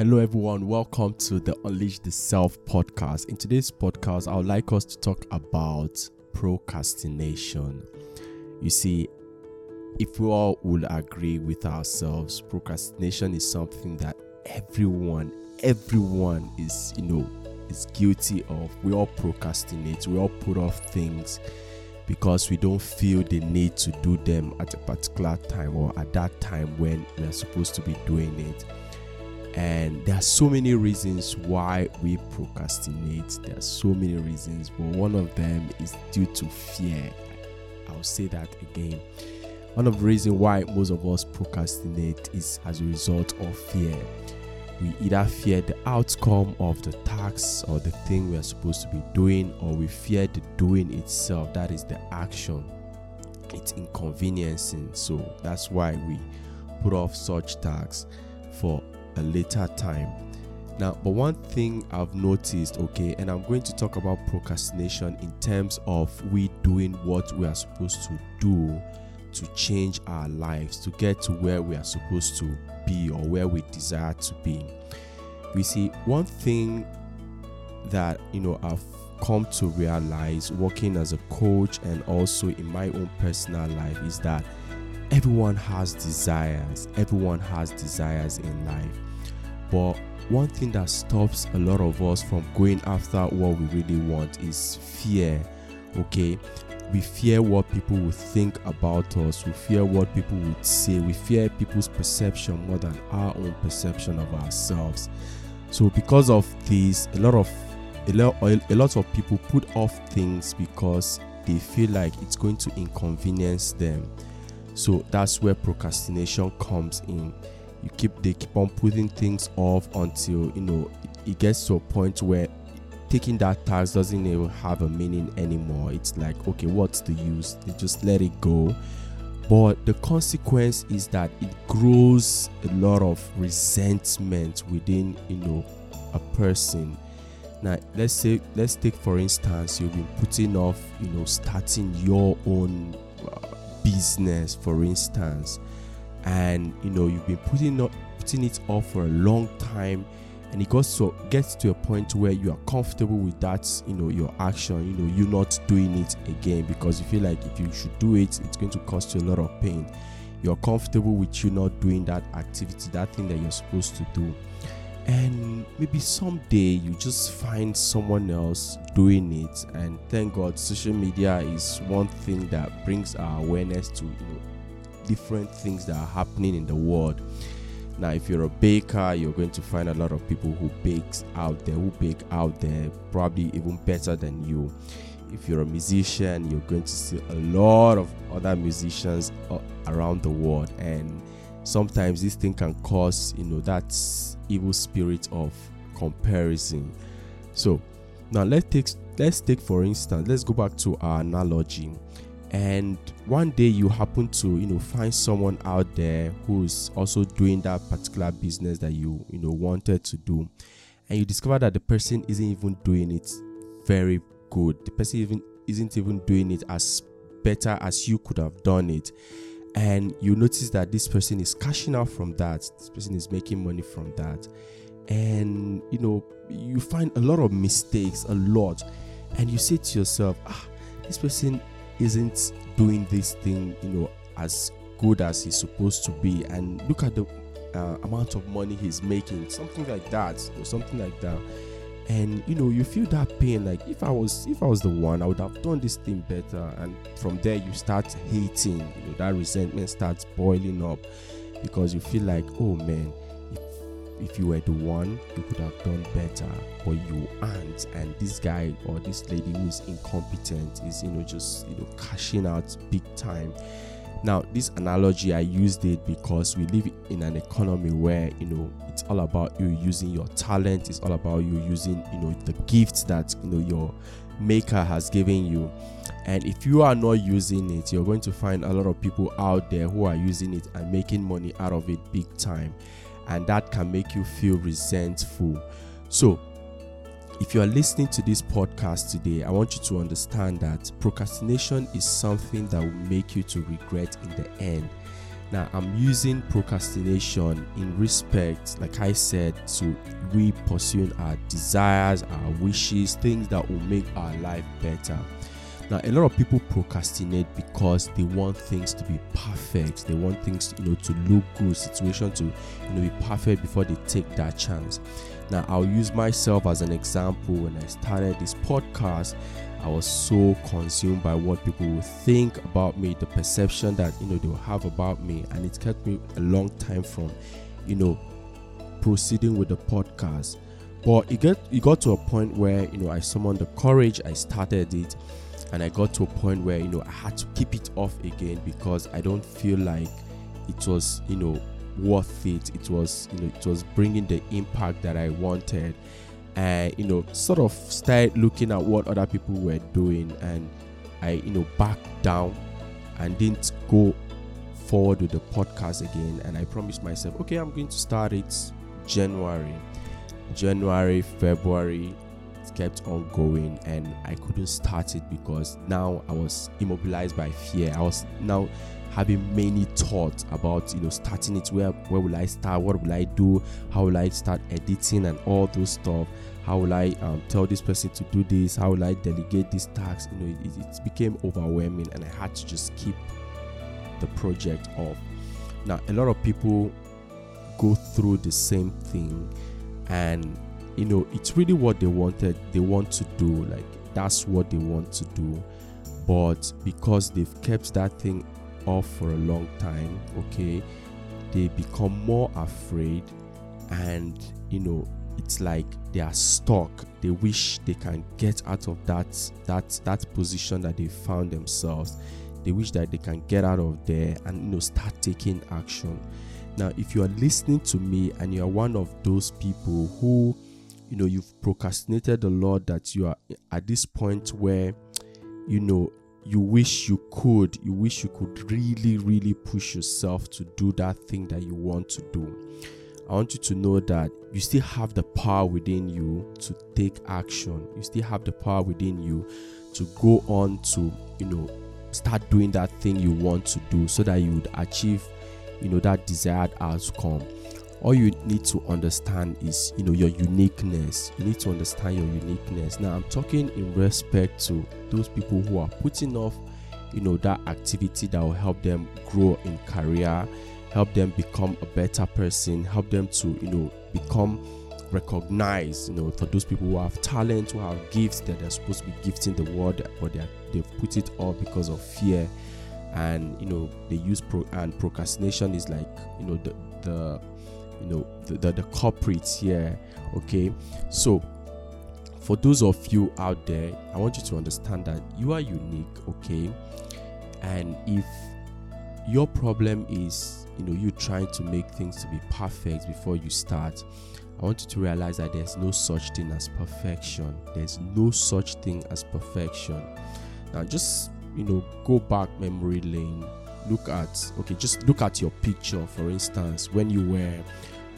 Hello, everyone. Welcome to the Unleash the Self podcast. In today's podcast, I would like us to talk about procrastination. You see, if we all would agree with ourselves, procrastination is something that everyone, everyone is, you know, is guilty of. We all procrastinate, we all put off things because we don't feel the need to do them at a particular time or at that time when we are supposed to be doing it. And there are so many reasons why we procrastinate. There are so many reasons, but one of them is due to fear. I'll say that again. One of the reasons why most of us procrastinate is as a result of fear. We either fear the outcome of the task or the thing we are supposed to be doing, or we fear the doing itself, that is the action. It's inconveniencing, so that's why we put off such tasks for a later time. Now, but one thing I've noticed, okay, and I'm going to talk about procrastination in terms of we doing what we are supposed to do to change our lives, to get to where we are supposed to be or where we desire to be. We see one thing that, you know, I've come to realize working as a coach and also in my own personal life is that everyone has desires. Everyone has desires in life. But one thing that stops a lot of us from going after what we really want is fear. Okay? We fear what people will think about us. We fear what people would say. We fear people's perception more than our own perception of ourselves. So because of this, a lot of a lot, a lot of people put off things because they feel like it's going to inconvenience them. So that's where procrastination comes in. You keep they keep on putting things off until you know it gets to a point where taking that task doesn't even have a meaning anymore. It's like, okay, what's the use? They just let it go. But the consequence is that it grows a lot of resentment within, you know, a person. Now, let's say, let's take for instance, you've been putting off, you know, starting your own uh, business, for instance, and you know you've been putting up, putting it off for a long time. And it to gets to a point where you are comfortable with that you know your action you know you're not doing it again. Because you feel like if you should do it it's going to cost you a lot of pain. You're comfortable with you not doing that activity that thing that you're supposed to do. And maybe someday you just find someone else doing it. And thank god social media is one thing that brings our awareness to you know different things that are happening in the world now, if you're a baker, you're going to find a lot of people who bakes out there, who bake out there, probably even better than you. If you're a musician, you're going to see a lot of other musicians uh, around the world, and sometimes this thing can cause, you know, that evil spirit of comparison. So, now let's take let's take for instance, let's go back to our analogy and one day you happen to you know find someone out there who's also doing that particular business that you you know wanted to do. And you discover that the person isn't even doing it very good. The person even isn't even doing it as better as you could have done it. And you notice that this person is cashing out from that. This person is making money from that. And you know you find a lot of mistakes a lot. And you say to yourself ah this person isn't doing this thing, you know, as good as he's supposed to be. And look at the uh, amount of money he's making, something like that, or something like that. And you know, you feel that pain. Like if I was, if I was the one, I would have done this thing better. And from there, you start hating. You know, that resentment starts boiling up because you feel like, oh man, if you were the one, you could have done better, but you aren't. And this guy or this lady who is incompetent is, you know, just you know cashing out big time. Now, this analogy I used it because we live in an economy where you know it's all about you using your talent. It's all about you using you know the gifts that you know your maker has given you. And if you are not using it, you're going to find a lot of people out there who are using it and making money out of it big time and that can make you feel resentful. So, if you are listening to this podcast today, I want you to understand that procrastination is something that will make you to regret in the end. Now, I'm using procrastination in respect, like I said, to we pursuing our desires, our wishes, things that will make our life better. Now, a lot of people procrastinate because they want things to be perfect. They want things, you know, to look good, situation to, you know, be perfect before they take that chance. Now, I'll use myself as an example. When I started this podcast, I was so consumed by what people would think about me, the perception that you know they will have about me, and it kept me a long time from, you know, proceeding with the podcast. But it got it got to a point where you know I summoned the courage, I started it, and I got to a point where you know I had to keep it off again because I don't feel like it was you know worth it. It was you know it was bringing the impact that I wanted. And you know sort of started looking at what other people were doing. And i you know backed down and didn't go forward with the podcast again. And i promised myself okay i'm going to start it january. January february kept on going and i couldn't start it because now i was immobilized by fear. I was now having many thoughts about you know starting it. Where where will i start? What will i do? How will i start editing and all those stuff? How will i um, tell this person to do this? How will i delegate this task? You know it, it became overwhelming and i had to just keep the project off. Now a lot of people go through the same thing and you know it's really what they wanted they want to do like that's what they want to do. But because they've kept that thing off for a long time, okay, they become more afraid and you know it's like they are stuck. They wish they can get out of that that that position that they found themselves. They wish that they can get out of there and you know start taking action. Now if you are listening to me and you are one of those people who you know you've procrastinated a lot that you are at this point where you know you wish you could, you wish you could really, really push yourself to do that thing that you want to do. I want you to know that you still have the power within you to take action. You still have the power within you to go on to, you know, start doing that thing you want to do so that you would achieve, you know, that desired outcome all you need to understand is you know your uniqueness. You need to understand your uniqueness. Now i'm talking in respect to those people who are putting off you know that activity that will help them grow in career help them become a better person help them to you know become recognized you know for those people who have talent who have gifts that they're supposed to be gifting the world but they they've put it off because of fear. And you know they use pro and procrastination is like you know the the you know the, the, the culprits here okay? So for those of you out there i want you to understand that you are unique okay? And if your problem is you know you trying to make things to be perfect before you start i want you to realize that there's no such thing as perfection. There's no such thing as perfection. Now just you know go back memory lane look at okay just look at your picture for instance when you were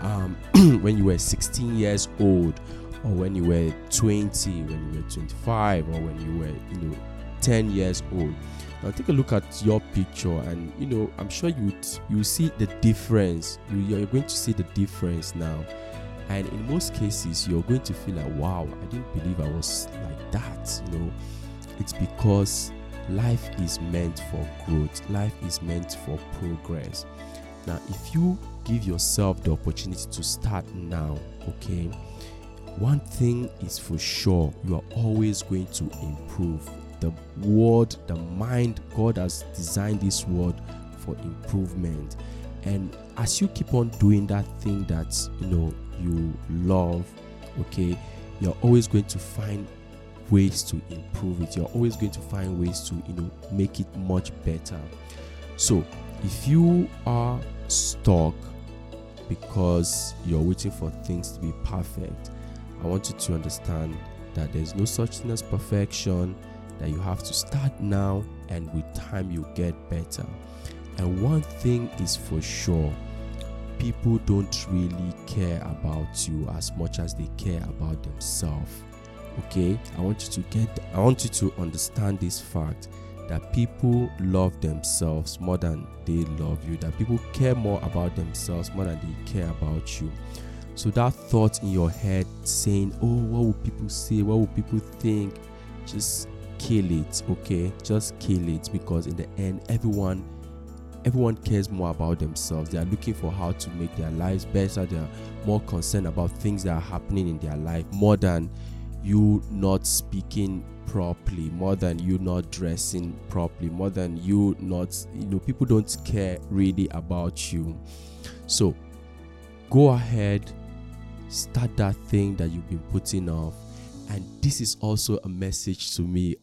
um, when you were 16 years old or when you were 20 when you were 25 or when you were you know 10 years old. Now take a look at your picture and you know i'm sure you would you see the difference. You, you're going to see the difference now. And in most cases you're going to feel like wow i didn't believe i was like that you know. It's because life is meant for growth life is meant for progress now if you give yourself the opportunity to start now, okay? One thing is for sure, you are always going to improve. The world, the mind, God has designed this world for improvement. And as you keep on doing that thing that you know you love, okay, you're always going to find ways to improve it. You're always going to find ways to you know make it much better. So if you are stuck because you're waiting for things to be perfect. I want you to understand that there's no such thing as perfection, that you have to start now, and with time, you get better. And one thing is for sure people don't really care about you as much as they care about themselves. Okay, I want you to get, I want you to understand this fact that people love themselves more than they love you, that people care more about themselves more than they care about you. So that thought in your head saying, Oh, what will people say? What will people think? Just kill it, okay? Just kill it because in the end, everyone everyone cares more about themselves. They are looking for how to make their lives better. They are more concerned about things that are happening in their life more than you not speaking properly, more than you not dressing properly, more than you not, you know, people don't care really about you. So go ahead, start that thing that you've been putting off. And this is also a message to me,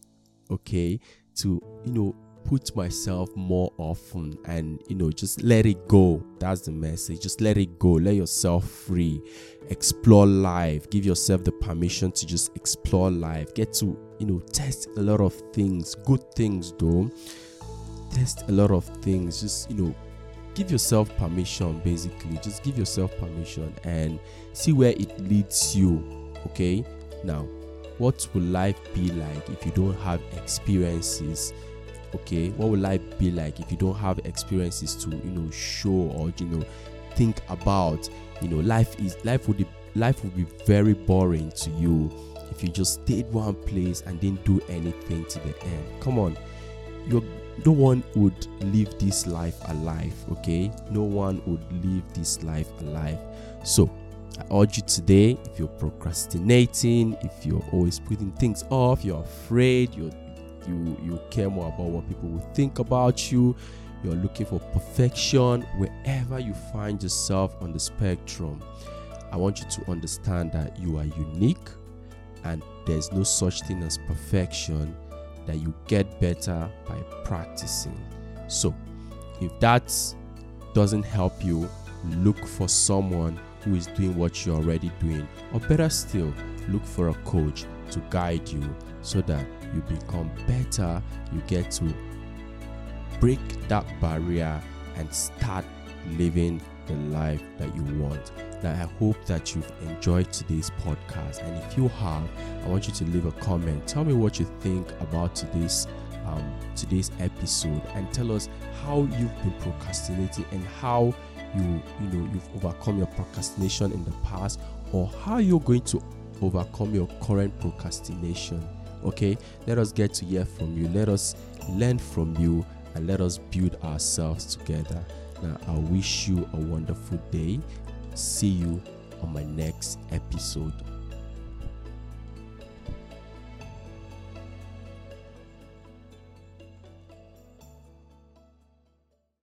okay, to, you know, put myself more often and you know just let it go. That's the message. Just let it go. Let yourself free. Explore life. Give yourself the permission to just explore life. Get to you know test a lot of things. Good things though. Test a lot of things. Just you know give yourself permission basically. Just give yourself permission and see where it leads you okay? Now what will life be like if you don't have experiences okay what will life be like if you don't have experiences to you know show or you know think about you know life is life would be life would be very boring to you if you just stayed one place and didn't do anything to the end. Come on. You no one would live this life alive okay? No one would live this life alive. So I urge you today if you're procrastinating, if you're always putting things off, you're afraid, you're you you care more about what people will think about you. You're looking for perfection wherever you find yourself on the spectrum. I want you to understand that you are unique and there's no such thing as perfection that you get better by practicing. So if that doesn't help you look for someone who is doing what you're already doing. Or better still look for a coach to guide you so that you become better, you get to break that barrier and start living the life that you want. Now, I hope that you've enjoyed today's podcast. And if you have, I want you to leave a comment. Tell me what you think about today's um, today's episode, and tell us how you've been procrastinating and how you you know you've overcome your procrastination in the past, or how you're going to overcome your current procrastination okay? Let us get to hear from you. Let us learn from you and let us build ourselves together. Now i wish you a wonderful day. See you on my next episode